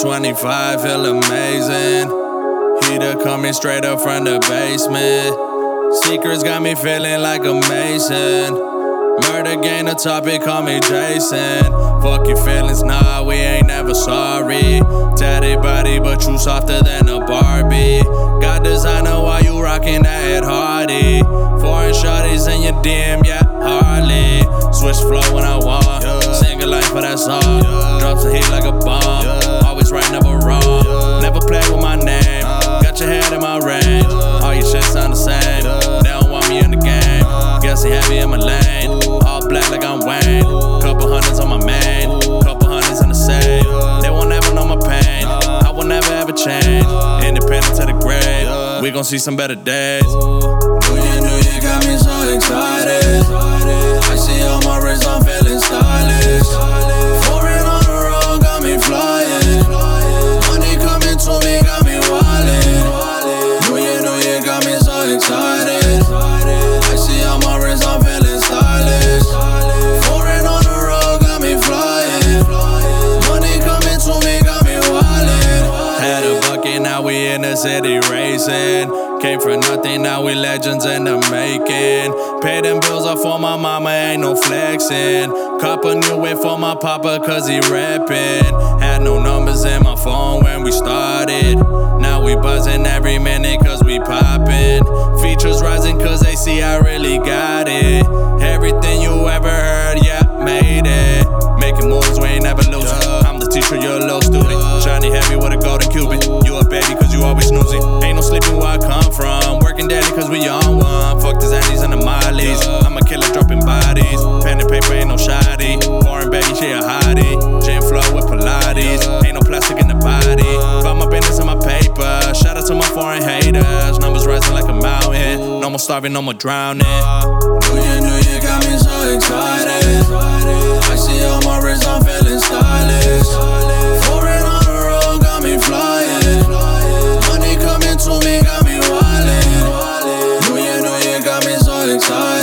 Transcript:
25, feel amazing. Heater coming straight up from the basement. Secrets got me feeling like a mason. Murder game, the topic, call me Jason. Fuck your feelings, nah, we ain't never sorry. Tatty body, but you softer than a Barbie. Got designer while you rocking that Hardy. Foreign shorties in your DM, yeah, hardly. Switch flow when I want. Sing a line for that song. Drops the heat like a bomb. We gon' see some better days. Year, New Year got me so excited. In the city racing. Came from nothing, now we legends in the making. Pay them bills off for my mama, ain't no flexing. Cop a new whip for my papa, cause he rapping. Had no numbers in my phone when we started. Now we buzzing every minute, cause we poppin'. Features rising, cause they see I really got it. Everything you ever heard, yeah, made it. Making moves, we ain't never losing. I'm the teacher, you're a little student. Shiny heavy with a golden Cuban. You a baby, cause you always snoozing. Ain't no sleeping where I come from. Working daddy, cause we on one. Fuck the Zannies and the Miley's. I'm a killer dropping bodies. Pen and paper, ain't no shoddy. Foreign baby, she a hottie. Gin flow with Pilates. Ain't no plastic in the body. Got my business and my paper. Shout out to my foreign haters. Numbers rising like a mountain. No more starving, no more drowning. New Year, New Year got me so time